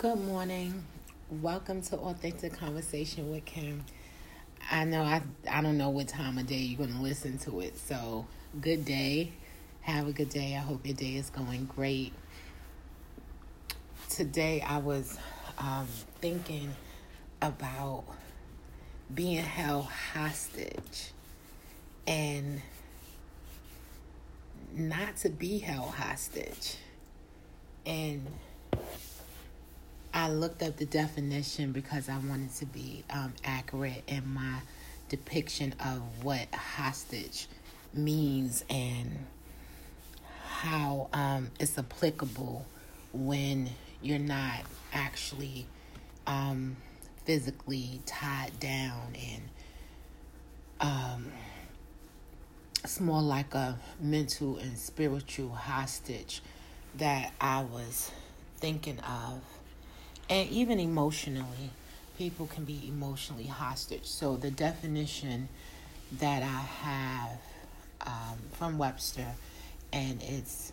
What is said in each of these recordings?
Good morning. Welcome to Authentic Conversation with Kim. I know I I don't know what time of day you're going to listen to it. So, good day. Have a good day. I hope your day is going great. Today I was um, thinking about being held hostage and not to be held hostage. And I looked up the definition because I wanted to be um, accurate in my depiction of what hostage means and how um, it's applicable when you're not actually um, physically tied down and um, it's more like a mental and spiritual hostage that I was thinking of and even emotionally, people can be emotionally hostage. So the definition that I have um, from Webster, and it's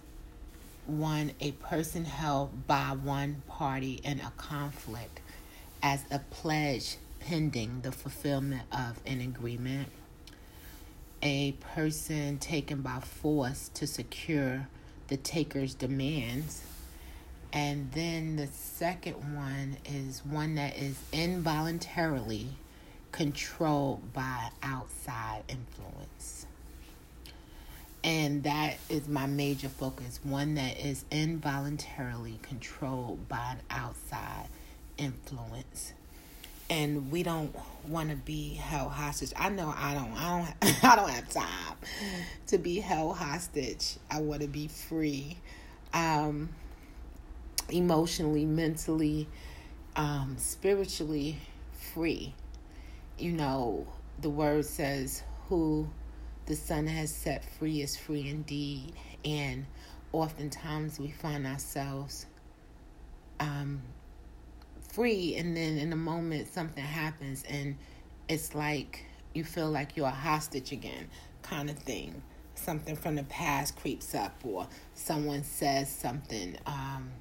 one a person held by one party in a conflict as a pledge pending the fulfillment of an agreement. A person taken by force to secure the taker's demands and then the second one is one that is involuntarily controlled by outside influence. And that is my major focus one that is involuntarily controlled by an outside influence. And we don't want to be held hostage. I know I don't. I don't. I don't have time to be held hostage. I want to be free. Um, emotionally, mentally, um, spiritually free. You know, the word says, Who the Son has set free is free indeed. And oftentimes we find ourselves um, free, and then in a moment something happens, and it's like you feel like you're a hostage again, kind of thing. Something from the past creeps up, or someone says something. Um,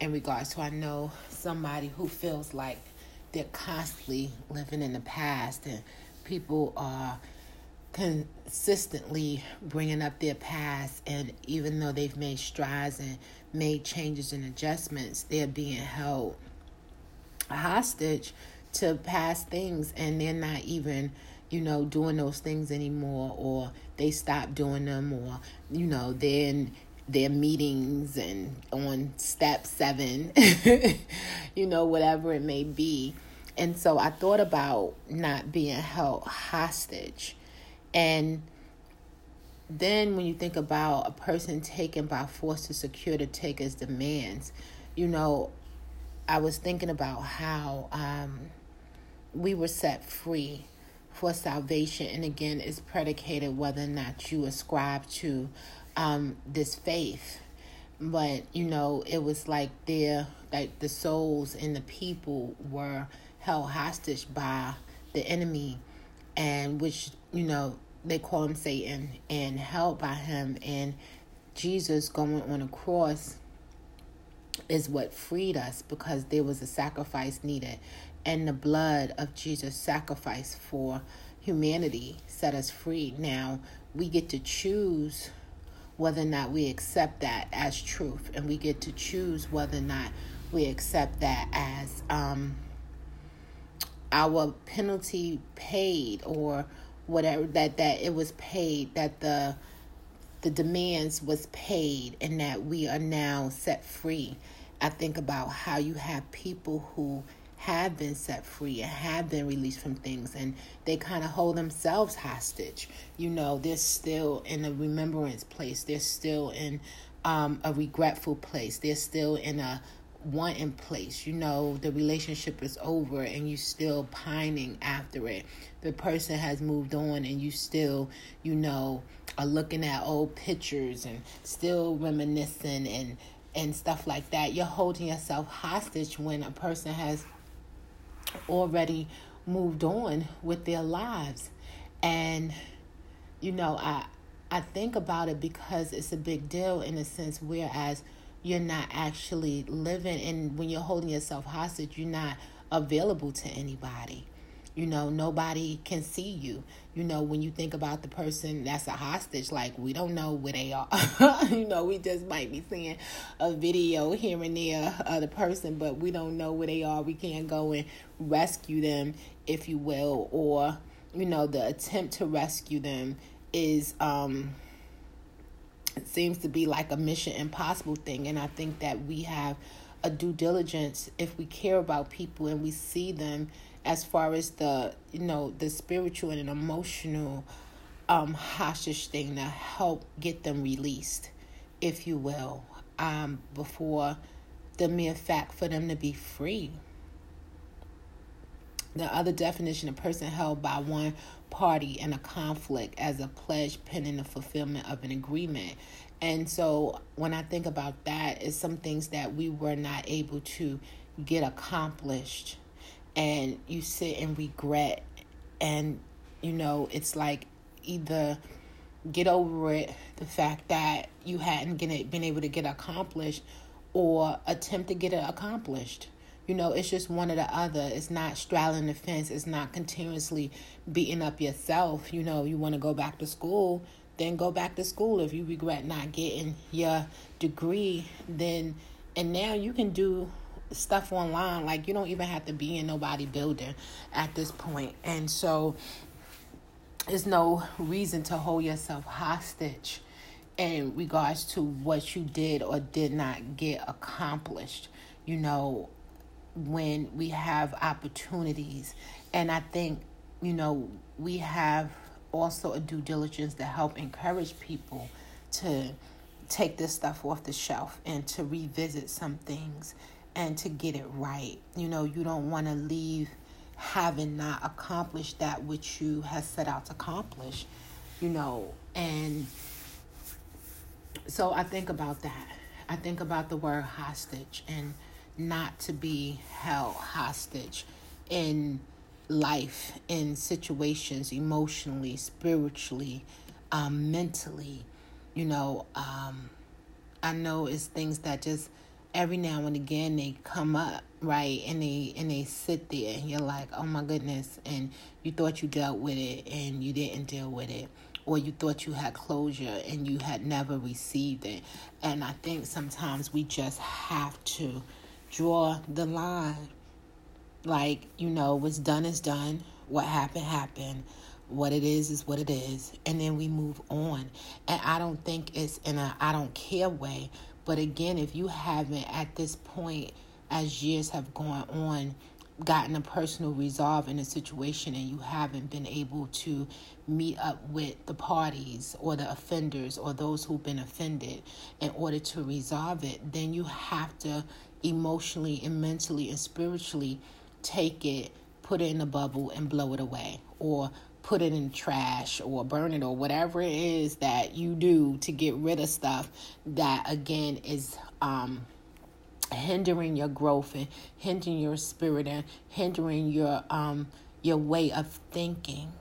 in regards to I know somebody who feels like they're constantly living in the past and people are consistently bringing up their past and even though they've made strides and made changes and adjustments they're being held hostage to past things and they're not even you know doing those things anymore or they stop doing them or you know then their meetings and on step seven, you know, whatever it may be. And so I thought about not being held hostage. And then when you think about a person taken by force to secure the taker's demands, you know, I was thinking about how um, we were set free for salvation. And again, it's predicated whether or not you ascribe to um, this faith. But, you know, it was like their, like the souls and the people were held hostage by the enemy, and which, you know, they call him Satan, and held by him. And Jesus going on a cross is what freed us because there was a sacrifice needed. And the blood of Jesus' sacrifice for humanity set us free. Now we get to choose whether or not we accept that as truth, and we get to choose whether or not we accept that as um, our penalty paid or whatever that that it was paid that the the demands was paid and that we are now set free. I think about how you have people who have been set free and have been released from things and they kind of hold themselves hostage. You know, they're still in a remembrance place, they're still in um, a regretful place, they're still in a wanting place. You know, the relationship is over and you still pining after it. The person has moved on and you still, you know, are looking at old pictures and still reminiscing and and stuff like that. You're holding yourself hostage when a person has already moved on with their lives. And, you know, I I think about it because it's a big deal in a sense, whereas you're not actually living and when you're holding yourself hostage you're not available to anybody you know nobody can see you. You know when you think about the person that's a hostage like we don't know where they are. You know we just might be seeing a video here and there of the person but we don't know where they are. We can't go and rescue them if you will or you know the attempt to rescue them is um it seems to be like a mission impossible thing. And i think that we have a due diligence if we care about people and we see them as far as the you know the spiritual and emotional um hostage thing to help get them released if you will um before the mere fact for them to be free the other definition, a person held by one party in a conflict as a pledge pending the fulfillment of an agreement. And so when I think about that, it's some things that we were not able to get accomplished. And you sit and regret. And, you know, it's like either get over it, the fact that you hadn't been able to get accomplished, or attempt to get it accomplished. You know, it's just one or the other. It's not straddling the fence. It's not continuously beating up yourself. You know, you want to go back to school, then go back to school. If you regret not getting your degree, then, and now you can do stuff online. Like, you don't even have to be in nobody building at this point. And so, there's no reason to hold yourself hostage in regards to what you did or did not get accomplished. You know, when we have opportunities. And I think, you know, we have also a due diligence to help encourage people to take this stuff off the shelf and to revisit some things and to get it right. You know, you don't want to leave having not accomplished that which you have set out to accomplish, you know, and so I think about that. I think about the word hostage and not to be held hostage in life, in situations, emotionally, spiritually, um, mentally. You know, um, I know it's things that just every now and again they come up right and they and they sit there and you're like oh my goodness and you thought you dealt with it and you didn't deal with it or you thought you had closure and you had never received it and i think sometimes we just have to draw the line. Like, you know, what's done is done. What happened, happened. What it is, is what it is. And then we move on. And I don't think it's in a I don't care way. But again, if you haven't at this point, as years have gone on, gotten a personal resolve in a situation and you haven't been able to meet up with the parties or the offenders or those who've been offended in order to resolve it, then you have to emotionally and mentally and spiritually take it, put it in a bubble, and blow it away, or put it in trash or burn it or whatever it is that you do to get rid of stuff that again is um hindering your growth and hindering your spirit and hindering your um your way of thinking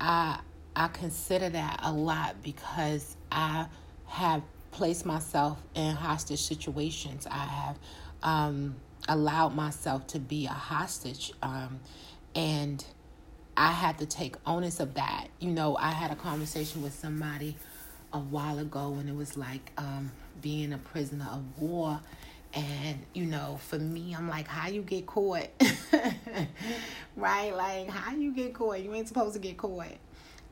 i i consider that a lot because i have placed myself in hostage situations. I have um, allowed myself to be a hostage. Um, and I had to take onus of that. You know, I had a conversation with somebody a while ago, and it was like um, being a prisoner of war. And, you know, for me, I'm like, how you get caught? right? Like, how you get caught? You ain't supposed to get caught.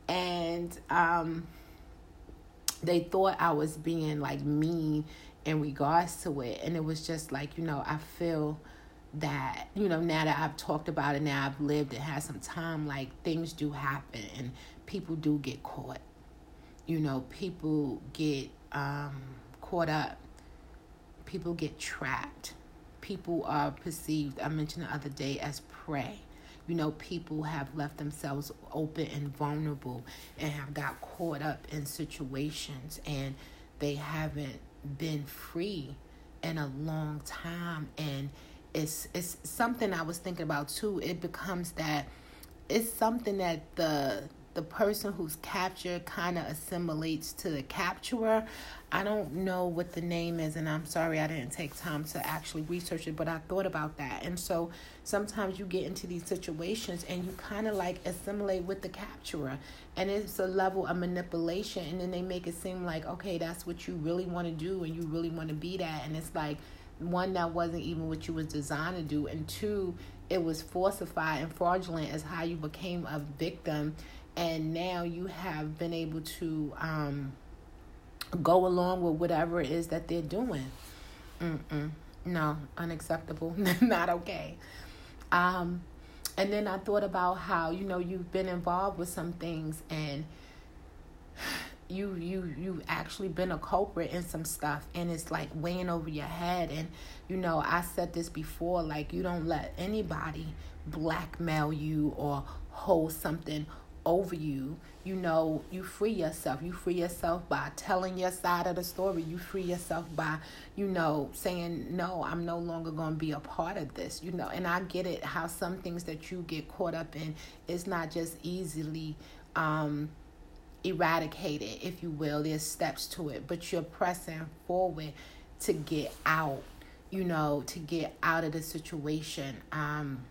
And, um, they thought I was being like mean in regards to it. And it was just like, you know, I feel that, you know, now that I've talked about it, now I've lived and had some time, like things do happen and people do get caught. You know, people get um, caught up, people get trapped, people are perceived, I mentioned the other day, as prey. You know, people have left themselves open and vulnerable and have got caught up in situations and they haven't been free in a long time and it's it's something I was thinking about too. It becomes that it's something that the the person who's captured kind of assimilates to the capturer. I don't know what the name is, and I'm sorry I didn't take time to actually research it, but I thought about that. And so sometimes you get into these situations and you kind of like assimilate with the capturer, and it's a level of manipulation, and then they make it seem like, okay, that's what you really want to do, and you really want to be that. And it's like, one, that wasn't even what you was designed to do, and two, it was falsified and fraudulent as how you became a victim and now you have been able to um, go along with whatever it is that they're doing. Mm-mm. no unacceptable. Not okay. Um, and then i thought about how you know you've been involved with some things and you you you actually been a culprit in some stuff and it's like weighing over your head and you know i said this before like you don't let anybody blackmail you or hold something over you. You know you free yourself. You free yourself by telling your side of the story. You free yourself by you know saying no i'm no longer going to be a part of this you know. And i get it how some things that you get caught up in is not just easily um eradicated, if you will. There's steps to it, but you're pressing forward to get out, you know, to get out of the situation. Um,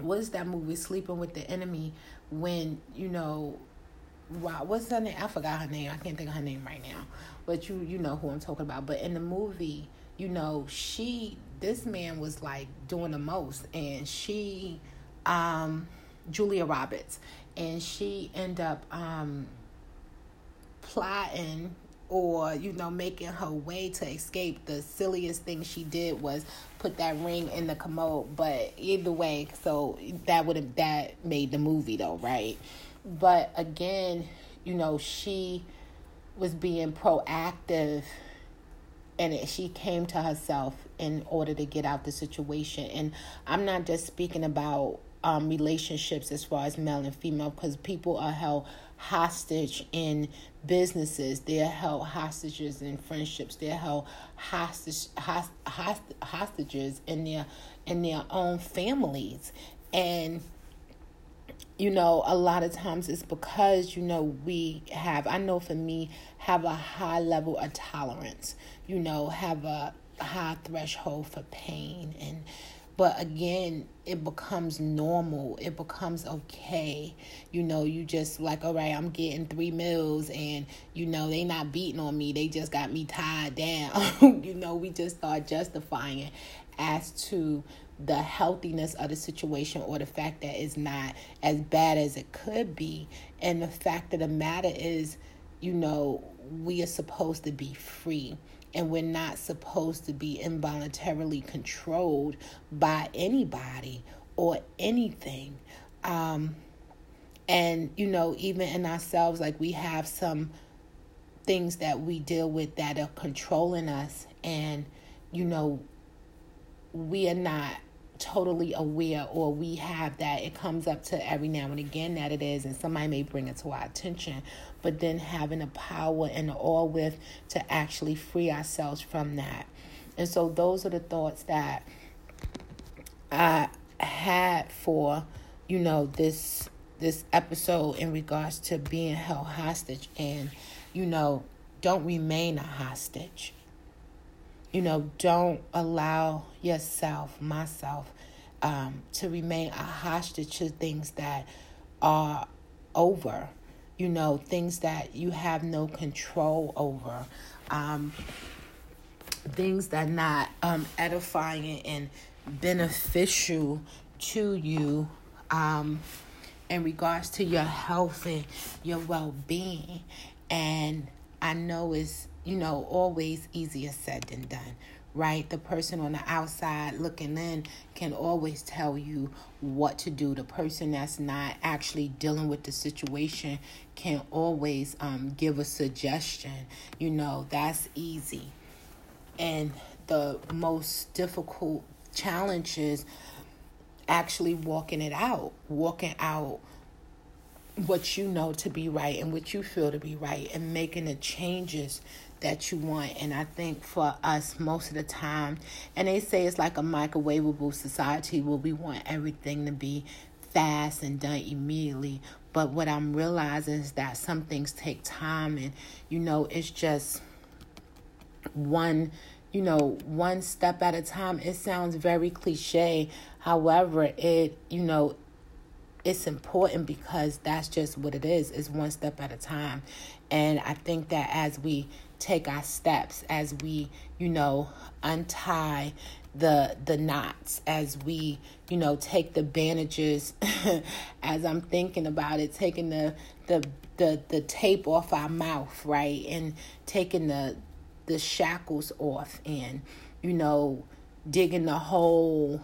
what is that movie, Sleeping with the Enemy, when, you know, wow, what's her name? I forgot her name. I can't think of her name right now. But you you know who I'm talking about. But in the movie, you know, she this man was like doing the most and she um Julia Roberts. And she end up um, plotting or you know making her way to escape. The silliest thing she did was put that ring in the commode. But either way so that would have that made the movie though right? But again you know she was being proactive and it, she came to herself in order to get out the situation. And i'm not just speaking about um, relationships as far as male and female because people are held hostage in businesses. They're held hostages in friendships. They're held hostage host, host, hostages in their in their own families. And you know a lot of times it's because you know we have i know for me have a high level of tolerance you know have a high threshold for pain and but again it becomes normal. It becomes okay. You know you just like all right i'm getting three meals and you know they not beating on me. They just got me tied down. You know we just start justifying it as to the healthiness of the situation or the fact that it's not as bad as it could be. And the fact of the matter is you know we are supposed to be free and we're not supposed to be involuntarily controlled by anybody or anything. Um, and, you know, even in ourselves, like we have some things that we deal with that are controlling us, and, you know, we are not totally aware or we have that. It comes up to every now and again that it is and somebody may bring it to our attention. But then having the power and the all with to actually free ourselves from that. And so those are the thoughts that i had for you know this this episode in regards to being held hostage. And you know don't remain a hostage you know, don't allow yourself, myself, um, to remain a hostage to things that are over, you know, things that you have no control over, um, things that are not um, edifying and beneficial to you um, in regards to your health and your well being. And I know it's you know, always easier said than done, right? The person on the outside looking in can always tell you what to do. The person that's not actually dealing with the situation can always um, give a suggestion. You know, that's easy. And the most difficult challenge is actually walking it out, walking out what you know to be right and what you feel to be right and making the changes that you want. And I think for us, most of the time, and they say it's like a microwavable society where we want everything to be fast and done immediately. But what I'm realizing is that some things take time, and you know, it's just one you know, one step at a time. It sounds very cliche. However, it, you know, it's important because that's just what it is. It's one step at a time. And I think that as we take our steps, as we, you know, untie the the knots as we you know take the bandages. As i'm thinking about it taking the the the the tape off our mouth right? And taking the the shackles off and you know digging the hole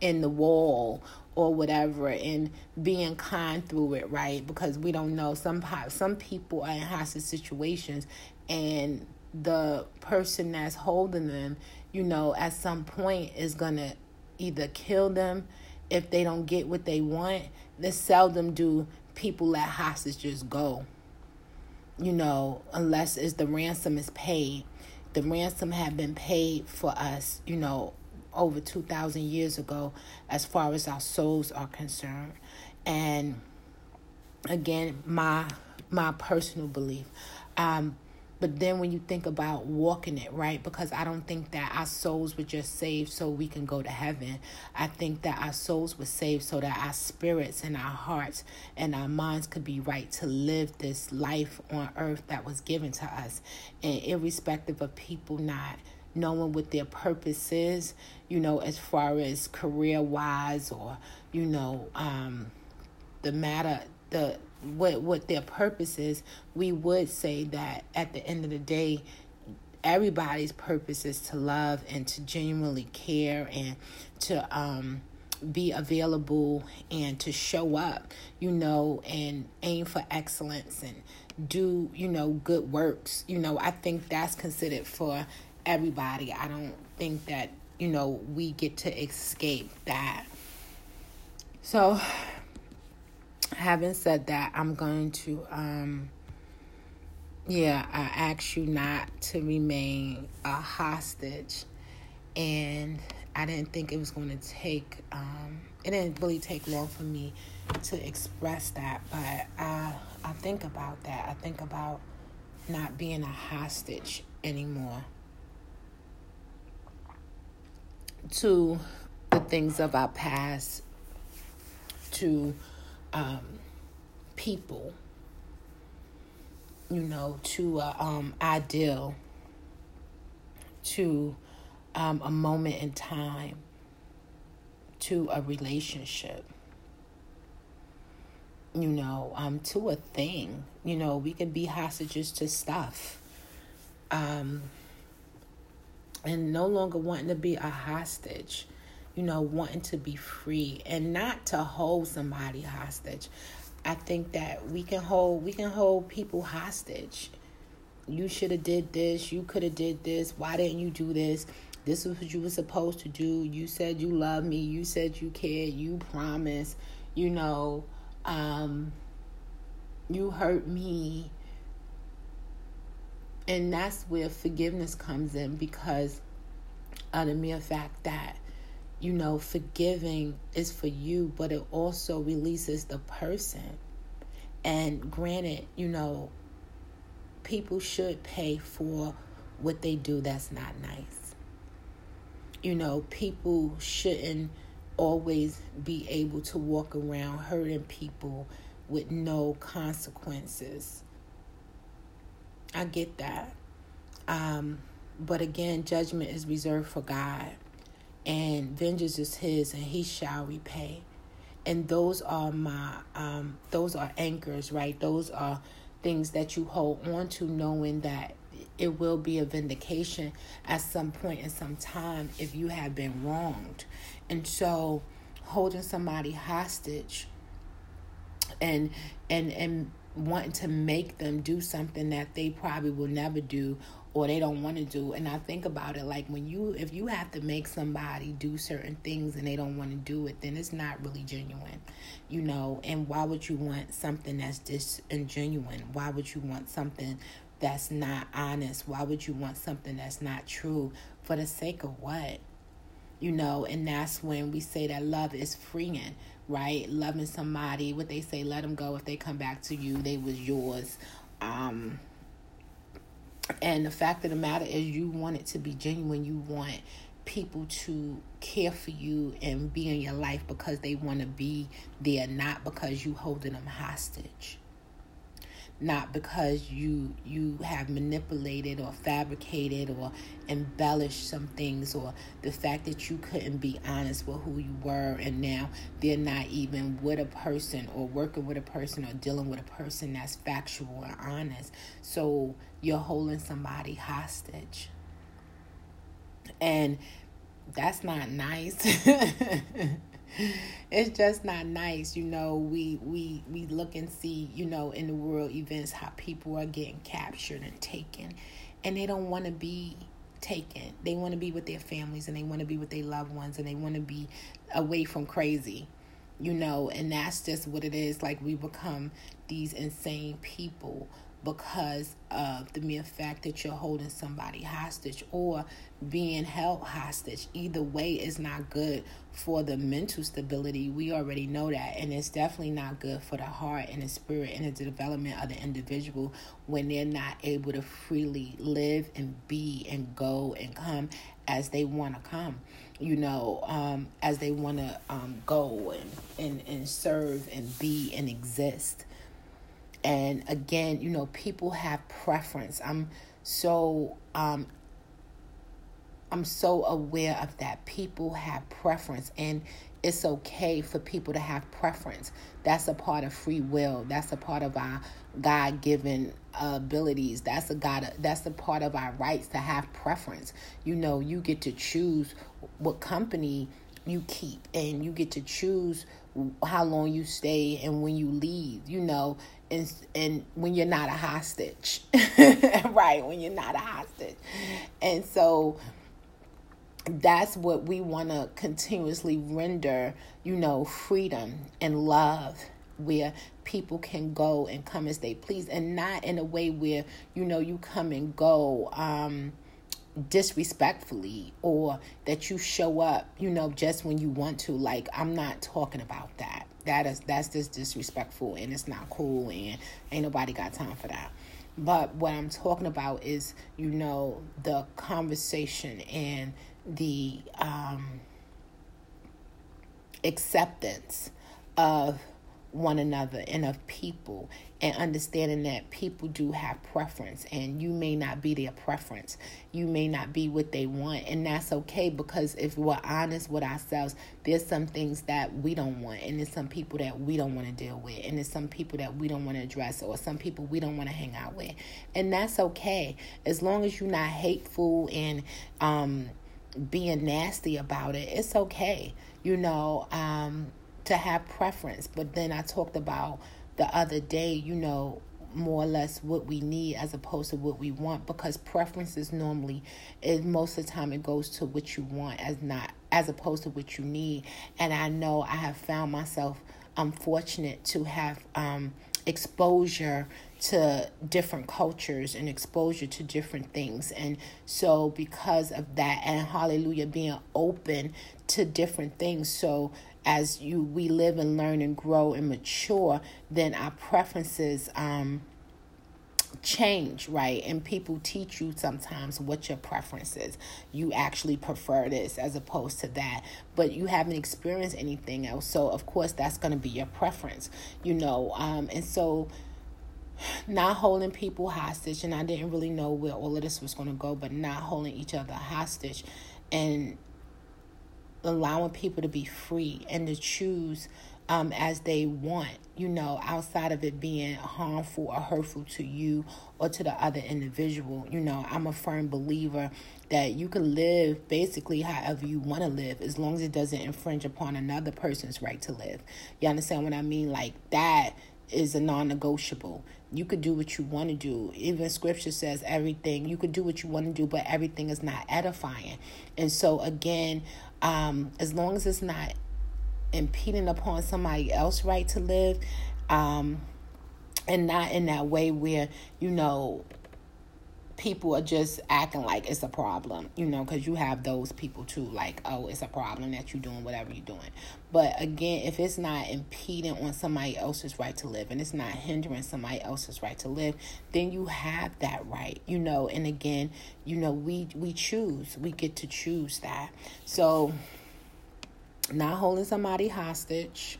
in the wall or whatever and being kind through it right? Because we don't know. Some some people are in hostage situations and the person that's holding them you know at some point is gonna either kill them if they don't get what they want they seldom do people let hostages go you know unless is the ransom is paid the ransom had been paid for us, you know, over 2,000 years ago, as far as our souls are concerned. And again, my my personal belief. Um, but then when you think about walking it, right? Because I don't think that our souls were just saved so we can go to heaven. I think that our souls were saved so that our spirits and our hearts and our minds could be right to live this life on earth that was given to us. And irrespective of people not knowing what their purpose is, you know, as far as career wise or, you know, um, the matter, the what what their purpose is, we would say that at the end of the day, everybody's purpose is to love and to genuinely care and to um, be available and to show up, you know, and aim for excellence and do, you know, good works. You know, I think that's considered for everybody. I don't think that, you know, we get to escape that. So having said that, I'm going to, um, yeah, I ask you not to remain a hostage. And I didn't think it was going to take, um, it didn't really take long for me to express that. But I, I think about that. I think about not being a hostage anymore to the things of our past, to um, people, you know, to uh, um, ideal, to um, a moment in time, to a relationship, you know, um, to a thing. You know, we can be hostages to stuff. Um, and no longer wanting to be a hostage you know, wanting to be free and not to hold somebody hostage. I think that we can hold we can hold people hostage. You should have did this, you could have did this, why didn't you do this? This is what you were supposed to do. You said you love me, you said you cared, you promised, you know, um you hurt me. And that's where forgiveness comes in because of the mere fact that you know, forgiving is for you, but it also releases the person. And granted, you know, people should pay for what they do that's not nice. You know, people shouldn't always be able to walk around hurting people with no consequences. I get that. Um, but again, judgment is reserved for God and vengeance is his and he shall repay. And those are my um those are anchors right? Those are things that you hold on to knowing that it will be a vindication at some point in some time if you have been wronged. And so holding somebody hostage and and and wanting to make them do something that they probably will never do or they don't want to do and i think about it like when you if you have to make somebody do certain things and they don't want to do it then it's not really genuine you know and why would you want something that's disingenuine why would you want something that's not honest why would you want something that's not true for the sake of what you know and that's when we say that love is freeing right? Loving somebody, what they say, let them go. If they come back to you, they was yours. Um, and the fact of the matter is, you want it to be genuine. You want people to care for you and be in your life because they want to be there, not because you holding them hostage not because you you have manipulated or fabricated or embellished some things or the fact that you couldn't be honest with who you were and now they're not even with a person or working with a person or dealing with a person that's factual and honest. So you're holding somebody hostage. And that's not nice it's just not nice you know we we we look and see you know in the world events how people are getting captured and taken and they don't want to be taken. They want to be with their families and they want to be with their loved ones and they want to be away from crazy you know and that's just what it is. Like we become these insane people because of the mere fact that you're holding somebody hostage or being held hostage. Either way is not good for the mental stability. We already know that. And it's definitely not good for the heart and the spirit and the development of the individual when they're not able to freely live and be and go and come as they want to come you know, um, as they want to um, go and, and, and serve and be and exist and again you know people have preference. I'm so um i'm so aware of that. People have preference and it's okay for people to have preference. That's a part of free will. That's a part of our god-given abilities. That's a god that's a part of our rights to have preference. You know you get to choose what company you keep and you get to choose how long you stay and when you leave you know and and when you're not a hostage. Right when you're not a hostage. And so that's what we want to continuously render you know freedom and love where people can go and come as they please and not in a way where you know you come and go um disrespectfully or that you show up you know just when you want to like i'm not talking about that. That is that's just disrespectful and it's not cool and ain't nobody got time for that. But what i'm talking about is you know the conversation and the um acceptance of one another and of people and understanding that people do have preference and you may not be their preference. You may not be what they want and that's okay because if we're honest with ourselves there's some things that we don't want and there's some people that we don't want to deal with and there's some people that we don't want to address or some people we don't want to hang out with. And that's okay. As long as you're not hateful and um being nasty about it it's okay. You know um to have preference. But then I talked about the other day, you know, more or less what we need as opposed to what we want because preferences normally is most of the time it goes to what you want as not as opposed to what you need and i know i have found myself unfortunate to have um exposure to different cultures and exposure to different things. And so, because of that, and hallelujah, being open to different things. So, as you we live and learn and grow and mature, then our preferences um change, right? And people teach you sometimes what your preference is. You actually prefer this as opposed to that, but you haven't experienced anything else. So, of course, that's going to be your preference, you know. Um, and so, not holding people hostage, and I didn't really know where all of this was going to go, but not holding each other hostage and allowing people to be free and to choose um, as they want, you know, outside of it being harmful or hurtful to you or to the other individual. You know, I'm a firm believer that you can live basically however you want to live as long as it doesn't infringe upon another person's right to live. You understand what I mean? Like that is a non negotiable. You could do what you want to do. Even scripture says everything. You could do what you want to do, but everything is not edifying. And so, again, um, as long as it's not impeding upon somebody else's right to live, um, and not in that way where, you know, people are just acting like it's a problem, you know, because you have those people too, like, oh, it's a problem that you're doing whatever you're doing. But again, if it's not impeding on somebody else's right to live and it's not hindering somebody else's right to live, then you have that right, you know. And again, you know, we we choose, we get to choose that. So, not holding somebody hostage,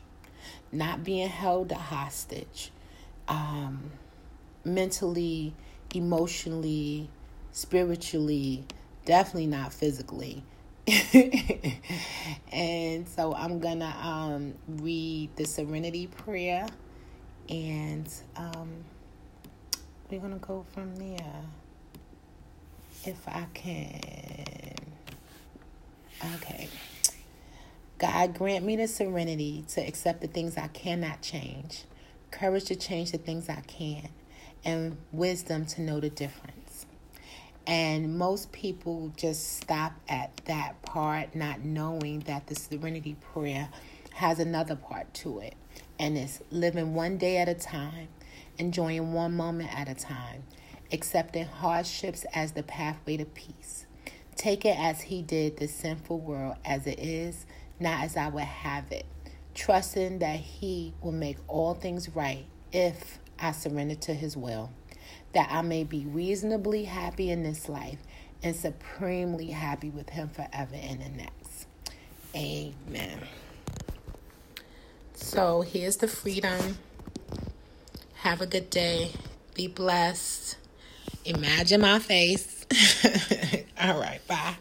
not being held hostage, um, mentally emotionally, spiritually, definitely not physically. and so I'm gonna um, read the Serenity Prayer, and um, we're gonna go from there. If I can. Okay. God, grant me the serenity to accept the things I cannot change, courage to change the things I can and wisdom to know the difference. And most people just stop at that part, not knowing that the serenity prayer has another part to it. And it's living one day at a time, enjoying one moment at a time, accepting hardships as the pathway to peace. Take it as He did the sinful world as it is, not as I would have it. Trusting that He will make all things right if I surrender to His will, that I may be reasonably happy in this life and supremely happy with Him forever in the next. Amen. So here's the freedom. Have a good day. Be blessed. Imagine my face. All right, bye.